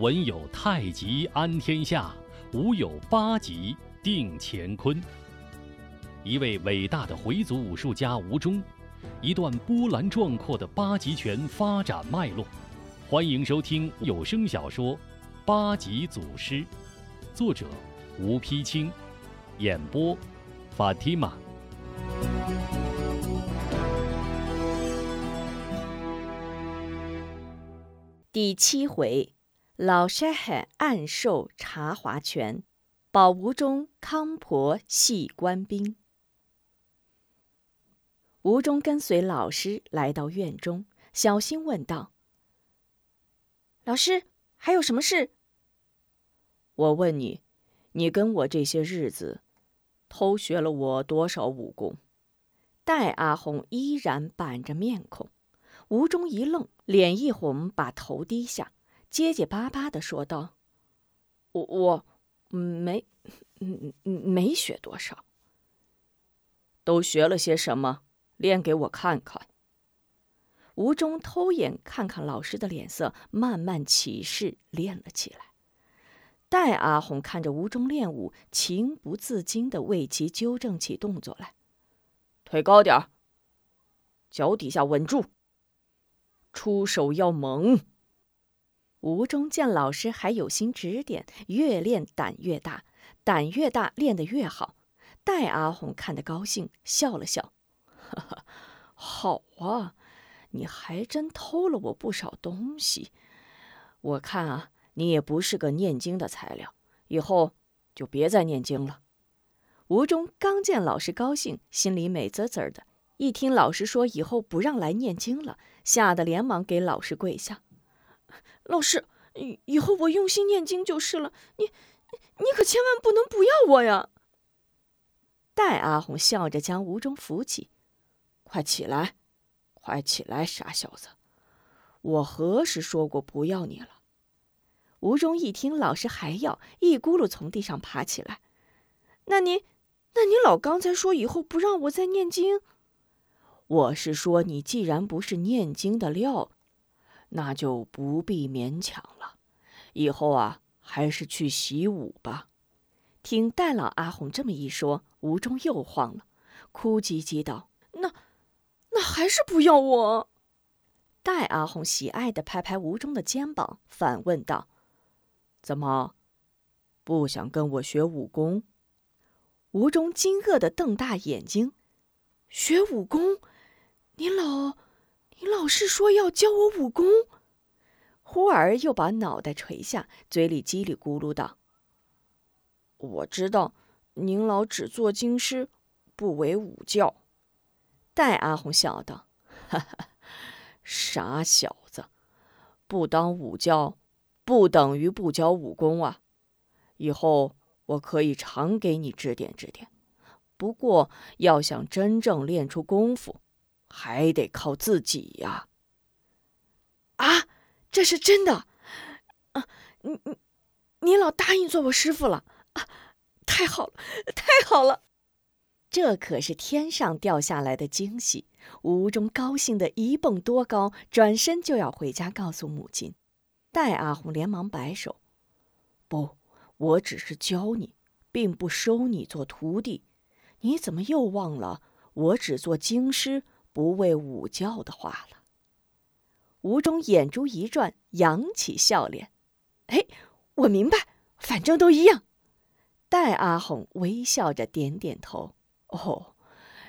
文有太极安天下，武有八极定乾坤。一位伟大的回族武术家吴忠，一段波澜壮阔的八极拳发展脉络。欢迎收听有声小说《八极祖师》，作者吴丕清，演播法蒂玛。第七回，老山海暗授茶华拳，保吴中康婆系官兵。吴中跟随老师来到院中，小心问道：“老师，还有什么事？”我问你，你跟我这些日子，偷学了我多少武功？戴阿红依然板着面孔。吴中一愣，脸一红，把头低下，结结巴巴的说道：“我我，没，没学多少。都学了些什么？练给我看看。”吴中偷眼看看老师的脸色，慢慢起势练了起来。戴阿红看着吴中练武，情不自禁的为其纠正起动作来：“腿高点儿，脚底下稳住。”出手要猛。吴中见老师还有心指点，越练胆越大，胆越大练得越好。戴阿红看得高兴，笑了笑：“哈哈，好啊，你还真偷了我不少东西。我看啊，你也不是个念经的材料，以后就别再念经了。”吴中刚见老师高兴，心里美滋滋的。一听老师说以后不让来念经了，吓得连忙给老师跪下：“老师，以以后我用心念经就是了。你，你可千万不能不要我呀！”戴阿红笑着将吴中扶起：“快起来，快起来，傻小子！我何时说过不要你了？”吴中一听老师还要，一咕噜从地上爬起来：“那你，那你老刚才说以后不让我再念经。”我是说，你既然不是念经的料，那就不必勉强了。以后啊，还是去习武吧。听戴老阿红这么一说，吴中又慌了，哭唧唧道：“那，那还是不要我。”戴阿红喜爱的拍拍吴中的肩膀，反问道：“怎么，不想跟我学武功？”吴中惊愕的瞪大眼睛：“学武功？”您老，你老是说要教我武功，忽而又把脑袋垂下，嘴里叽里咕噜道：“我知道，您老只做经师，不为武教。”戴阿红笑道：“哈哈，傻小子，不当武教，不等于不教武功啊！以后我可以常给你指点指点，不过要想真正练出功夫。”还得靠自己呀！啊，这是真的！啊，你你你老答应做我师傅了啊！太好了，太好了！这可是天上掉下来的惊喜！吴中高兴的一蹦多高，转身就要回家告诉母亲。戴阿红连忙摆手：“不，我只是教你，并不收你做徒弟。你怎么又忘了？我只做京师。”不为武教的话了。吴中眼珠一转，扬起笑脸：“哎，我明白，反正都一样。”戴阿红微笑着点点头：“哦，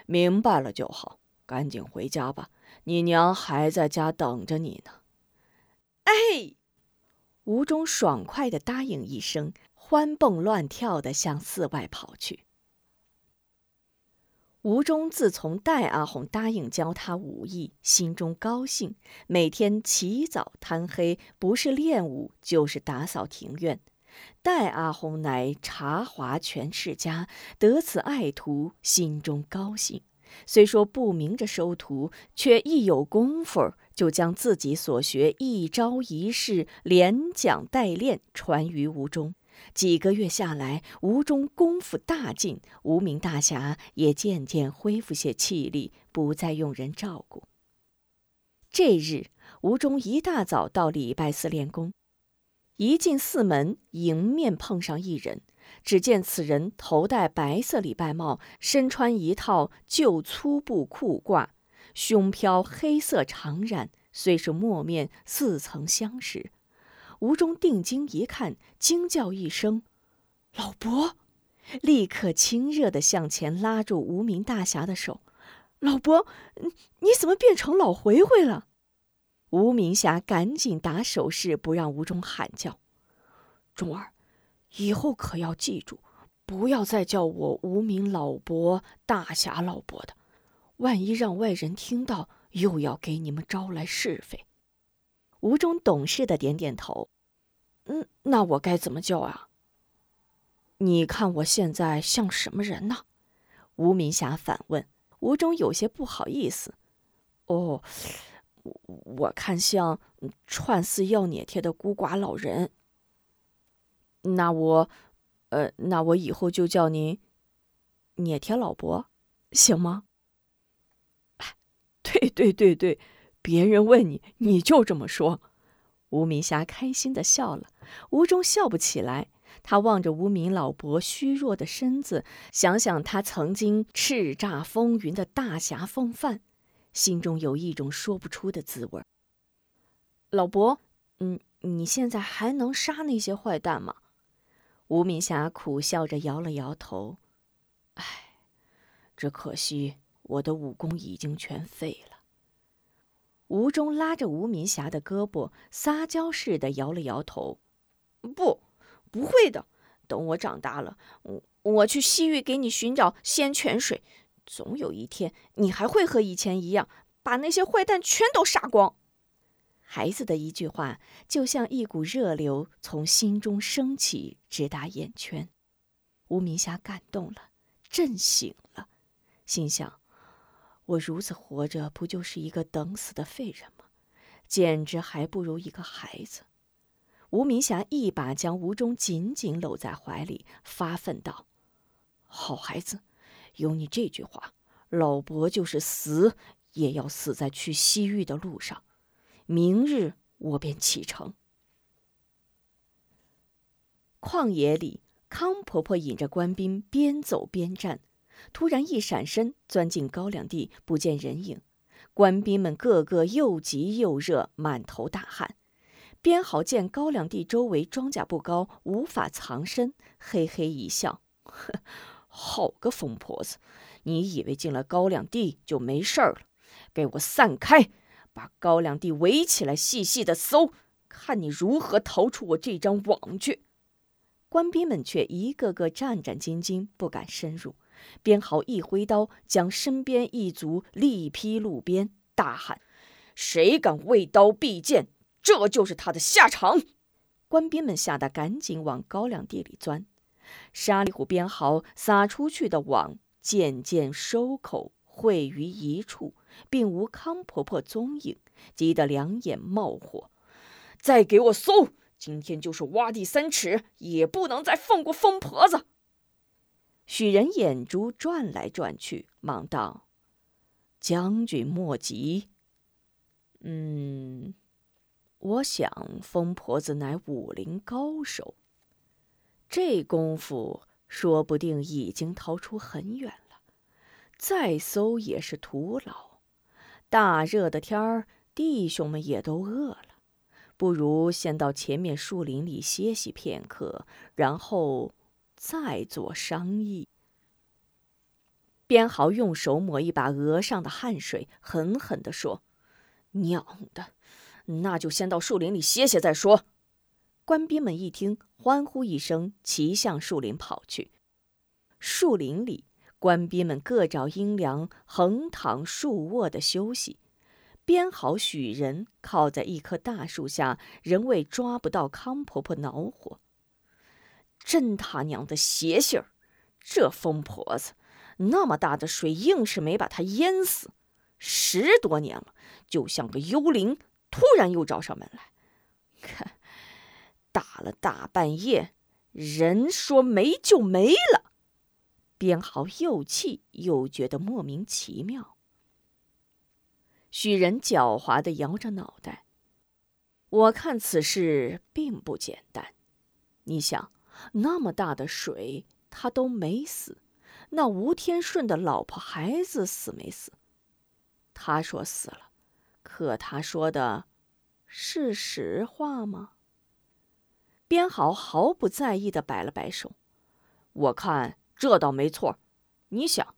明白了就好，赶紧回家吧，你娘还在家等着你呢。”哎，吴中爽快的答应一声，欢蹦乱跳的向寺外跑去。吴中自从戴阿红答应教他武艺，心中高兴，每天起早贪黑，不是练武就是打扫庭院。戴阿红乃茶华拳世家，得此爱徒，心中高兴。虽说不明着收徒，却一有功夫，就将自己所学一招一式连讲带练，传于吴中。几个月下来，吴中功夫大进，无名大侠也渐渐恢复些气力，不再用人照顾。这日，吴中一大早到礼拜寺练功，一进寺门，迎面碰上一人。只见此人头戴白色礼拜帽，身穿一套旧粗布裤褂，胸飘黑色长髯，虽是墨面，似曾相识。吴中定睛一看，惊叫一声：“老伯！”立刻亲热地向前拉住无名大侠的手：“老伯，你怎么变成老回回了？”无名侠赶紧打手势，不让吴中喊叫：“中儿。”以后可要记住，不要再叫我无名老伯、大侠老伯的，万一让外人听到，又要给你们招来是非。吴中懂事的点点头，嗯，那我该怎么叫啊？你看我现在像什么人呢？吴明霞反问。吴中有些不好意思，哦，我我看像串寺要碾贴的孤寡老人。那我，呃，那我以后就叫您捏贴老伯，行吗？对对对对，别人问你，你就这么说。吴敏霞开心的笑了，吴忠笑不起来。他望着吴敏老伯虚弱的身子，想想他曾经叱咤风云的大侠风范，心中有一种说不出的滋味。老伯，嗯，你现在还能杀那些坏蛋吗？吴敏霞苦笑着摇了摇头，唉，只可惜我的武功已经全废了。吴中拉着吴明霞的胳膊，撒娇似的摇了摇头：“不，不会的。等我长大了，我我去西域给你寻找仙泉水，总有一天你还会和以前一样，把那些坏蛋全都杀光。”孩子的一句话，就像一股热流从心中升起，直达眼圈。吴明霞感动了，震醒了，心想：我如此活着，不就是一个等死的废人吗？简直还不如一个孩子。吴明霞一把将吴中紧紧搂在怀里，发奋道：“好孩子，有你这句话，老伯就是死，也要死在去西域的路上。”明日我便启程。旷野里，康婆婆引着官兵边走边战，突然一闪身，钻进高粱地，不见人影。官兵们个个又急又热，满头大汗。边好见高粱地周围庄稼不高，无法藏身，嘿嘿一笑：“呵，好个疯婆子！你以为进了高粱地就没事儿了？给我散开！”把高粱地围起来，细细的搜，看你如何逃出我这张网去。官兵们却一个个战战兢兢，不敢深入。边豪一挥刀，将身边一族力劈路边，大喊：“谁敢为刀避剑，这就是他的下场！”官兵们吓得赶紧往高粱地里钻。沙里虎边豪撒出去的网渐渐收口，汇于一处。并无康婆婆踪影，急得两眼冒火。再给我搜！今天就是挖地三尺，也不能再放过疯婆子。许人眼珠转来转去，忙道：“将军莫急。嗯，我想疯婆子乃武林高手，这功夫说不定已经逃出很远了，再搜也是徒劳。”大热的天儿，弟兄们也都饿了，不如先到前面树林里歇息片刻，然后再做商议。边豪用手抹一把额上的汗水，狠狠地说：“娘的，那就先到树林里歇歇再说。”官兵们一听，欢呼一声，齐向树林跑去。树林里。官兵们各找阴凉，横躺竖卧的休息。编好许人靠在一棵大树下，仍为抓不到康婆婆恼火。真他娘的邪性儿！这疯婆子，那么大的水硬是没把她淹死。十多年了，就像个幽灵，突然又找上门来。看，打了大半夜，人说没就没了。边豪又气又觉得莫名其妙。许人狡猾的摇着脑袋：“我看此事并不简单。你想，那么大的水，他都没死，那吴天顺的老婆孩子死没死？他说死了，可他说的是实话吗？边豪毫不在意的摆了摆手：“我看这倒没错。你想，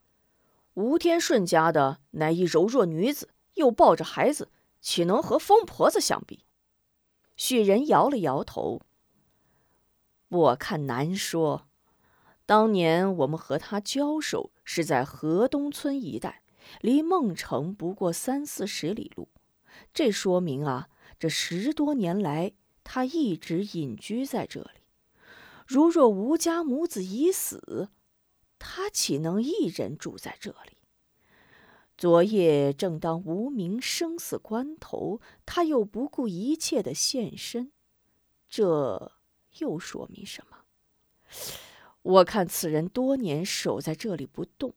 吴天顺家的乃一柔弱女子，又抱着孩子，岂能和疯婆子相比？”许人摇了摇头：“我看难说。当年我们和他交手是在河东村一带，离孟城不过三四十里路。这说明啊，这十多年来他一直隐居在这里。如若吴家母子已死，他岂能一人住在这里？昨夜正当无名生死关头，他又不顾一切的现身，这又说明什么？我看此人多年守在这里不动，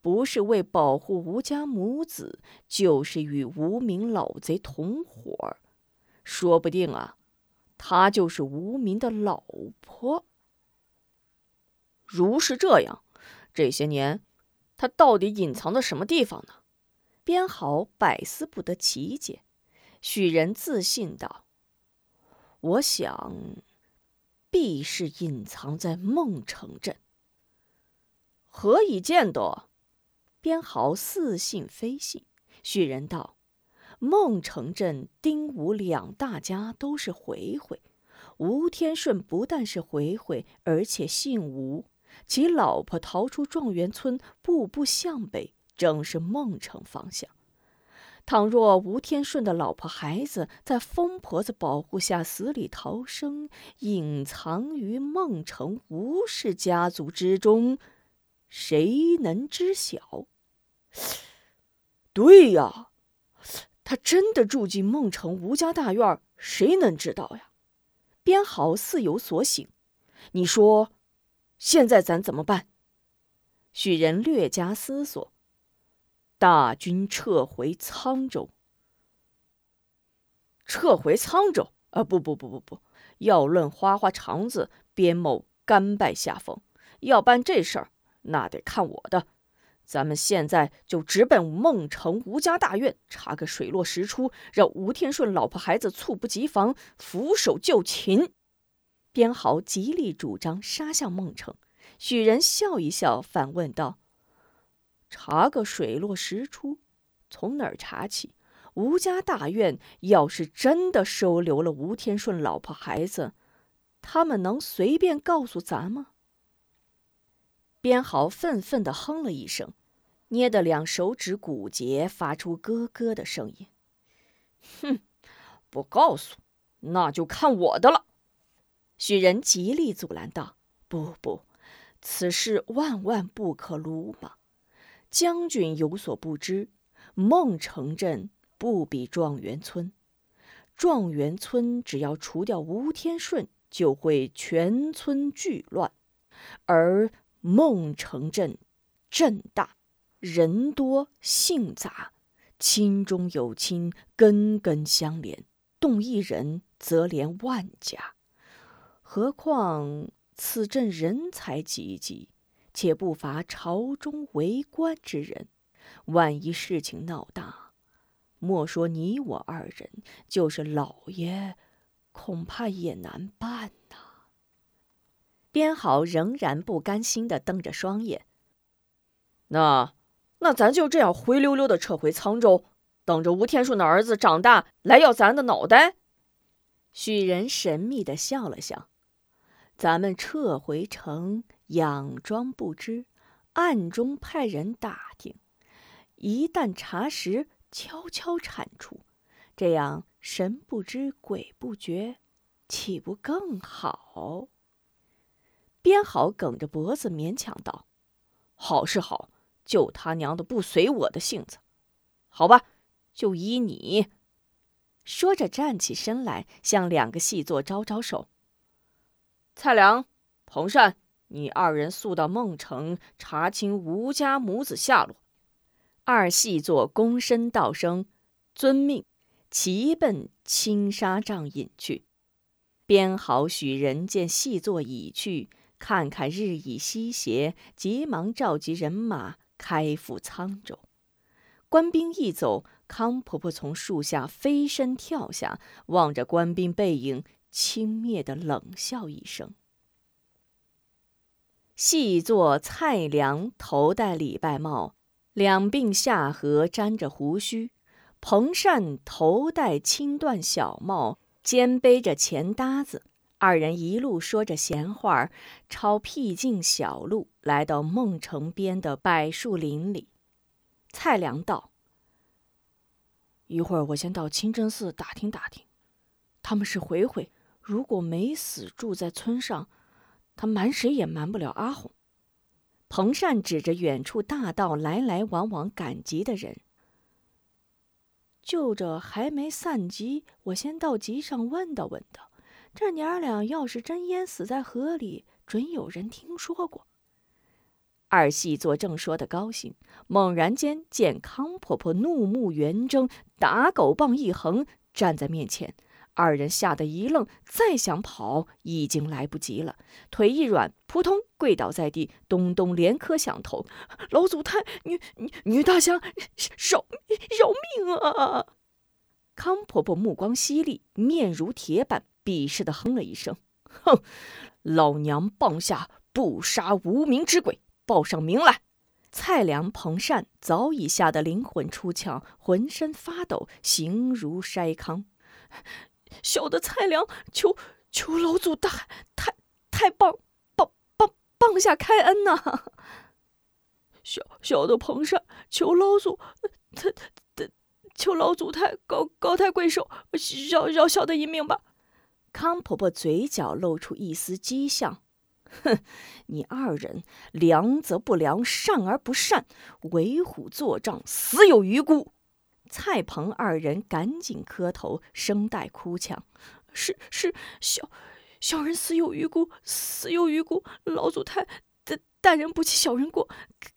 不是为保护吴家母子，就是与无名老贼同伙说不定啊，他就是无名的老婆。如是这样，这些年他到底隐藏在什么地方呢？编好百思不得其解。许人自信道：“我想，必是隐藏在孟城镇。何以见得？”编豪似信非信。许人道：“孟城镇丁吴两大家都是回回，吴天顺不但是回回，而且姓吴。其老婆逃出状元村，步步向北。”正是孟城方向。倘若吴天顺的老婆孩子在疯婆子保护下死里逃生，隐藏于孟城吴氏家族之中，谁能知晓？对呀，他真的住进孟城吴家大院，谁能知道呀？编豪似有所醒，你说，现在咱怎么办？许人略加思索。大军撤回沧州，撤回沧州啊！不不不不不，要论花花肠子，边某甘拜下风。要办这事儿，那得看我的。咱们现在就直奔孟城吴家大院，查个水落石出，让吴天顺老婆孩子猝不及防，俯首就擒。边豪极力主张杀向孟城，许人笑一笑，反问道。查个水落石出，从哪儿查起？吴家大院要是真的收留了吴天顺老婆孩子，他们能随便告诉咱吗？编豪愤愤地哼了一声，捏得两手指骨节发出咯咯的声音。哼，不告诉，那就看我的了。许人极力阻拦道：“不不，此事万万不可鲁莽。”将军有所不知，孟城镇不比状元村。状元村只要除掉吴天顺，就会全村俱乱；而孟城镇镇大，人多姓杂，亲中有亲，根根相连，动一人则连万家。何况此镇人才济济。且不乏朝中为官之人，万一事情闹大，莫说你我二人，就是老爷，恐怕也难办呐。编豪仍然不甘心的瞪着双眼。那，那咱就这样灰溜溜的撤回沧州，等着吴天顺的儿子长大来要咱的脑袋？许人神秘的笑了笑。咱们撤回城，佯装不知，暗中派人打听，一旦查实，悄悄铲除，这样神不知鬼不觉，岂不更好？编好梗着脖子勉强道：“好是好，就他娘的不随我的性子。好吧，就依你。”说着站起身来，向两个细作招招手。蔡良、彭善，你二人速到孟城查清吴家母子下落。二细作躬身道声：“遵命。”齐奔青纱帐隐去。边豪许人见细作已去，看看日已西斜，急忙召集人马开赴沧州。官兵一走，康婆婆从树下飞身跳下，望着官兵背影，轻蔑的冷笑一声。细作蔡良头戴礼拜帽，两鬓下颌沾着胡须；彭善头戴青缎小帽。肩背着钱搭子，二人一路说着闲话，抄僻静小路，来到孟城边的柏树林里。蔡良道：“一会儿我先到清真寺打听打听，他们是回回，如果没死住在村上，他瞒谁也瞒不了阿红。”彭善指着远处大道来来往往赶集的人。就着还没散集，我先到集上问道问道。这娘儿俩要是真淹死在河里，准有人听说过。二细作正说的高兴，猛然间见康婆婆怒目圆睁，打狗棒一横，站在面前。二人吓得一愣，再想跑已经来不及了，腿一软，扑通跪倒在地，咚咚连磕响头：“老祖太，女女女大侠，饶饶命啊！”康婆婆目光犀利，面如铁板，鄙视的哼了一声：“哼，老娘棒下不杀无名之鬼，报上名来！”蔡良、彭善早已吓得灵魂出窍，浑身发抖，形如筛糠。小的蔡良求求老祖大太太棒棒棒棒下开恩呐！小小的彭善求老祖他他求老祖太高高抬贵手，饶饶小的一命吧。康婆婆嘴角露出一丝讥笑：“哼，你二人良则不良，善而不善，为虎作伥，死有余辜。”蔡鹏二人赶紧磕头，声带哭腔：“是是，小小人死有余辜，死有余辜。老祖太，但但人不欺小人过，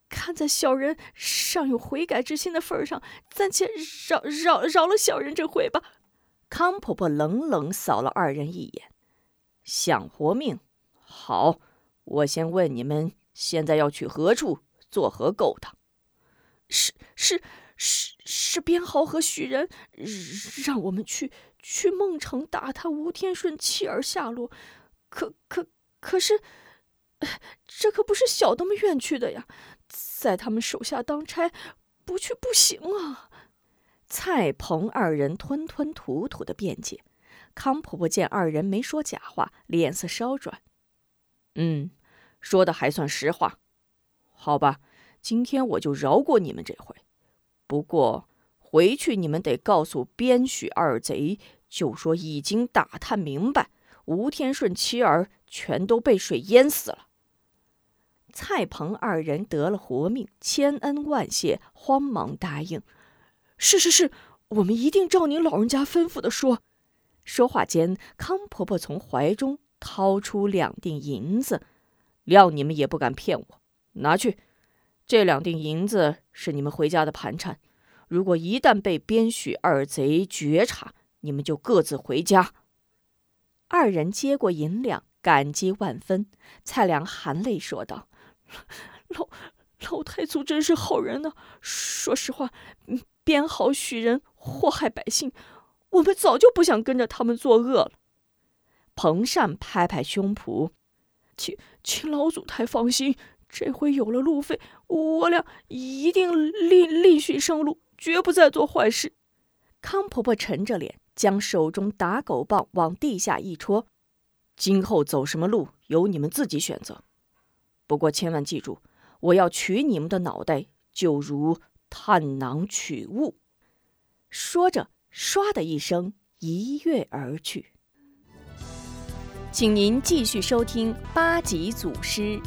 看在小人尚有悔改之心的份上，暂且饶饶饶了小人这回吧。”康婆婆冷冷扫了二人一眼：“想活命？好，我先问你们，现在要去何处，做何勾当？”“是。”是是是，编号和许人让我们去去孟城打探吴天顺妻儿下落，可可可是，这可不是小的们愿去的呀，在他们手下当差，不去不行啊！蔡鹏二人吞吞吐吐的辩解，康婆婆见二人没说假话，脸色稍转，嗯，说的还算实话，好吧，今天我就饶过你们这回。不过，回去你们得告诉边许二贼，就说已经打探明白，吴天顺妻儿全都被水淹死了。蔡鹏二人得了活命，千恩万谢，慌忙答应：“是是是，我们一定照您老人家吩咐的说。”说话间，康婆婆从怀中掏出两锭银子，料你们也不敢骗我，拿去。这两锭银子是你们回家的盘缠，如果一旦被边许二贼觉察，你们就各自回家。二人接过银两，感激万分。蔡良含泪说道：“老老太祖真是好人呐！说实话，边好许人祸害百姓，我们早就不想跟着他们作恶了。”彭善拍拍胸脯：“请请老祖太放心。”这回有了路费，我俩一定另另寻生路，绝不再做坏事。康婆婆沉着脸，将手中打狗棒往地下一戳：“今后走什么路，由你们自己选择。不过千万记住，我要取你们的脑袋，就如探囊取物。”说着，唰的一声一跃而去。请您继续收听八级祖师。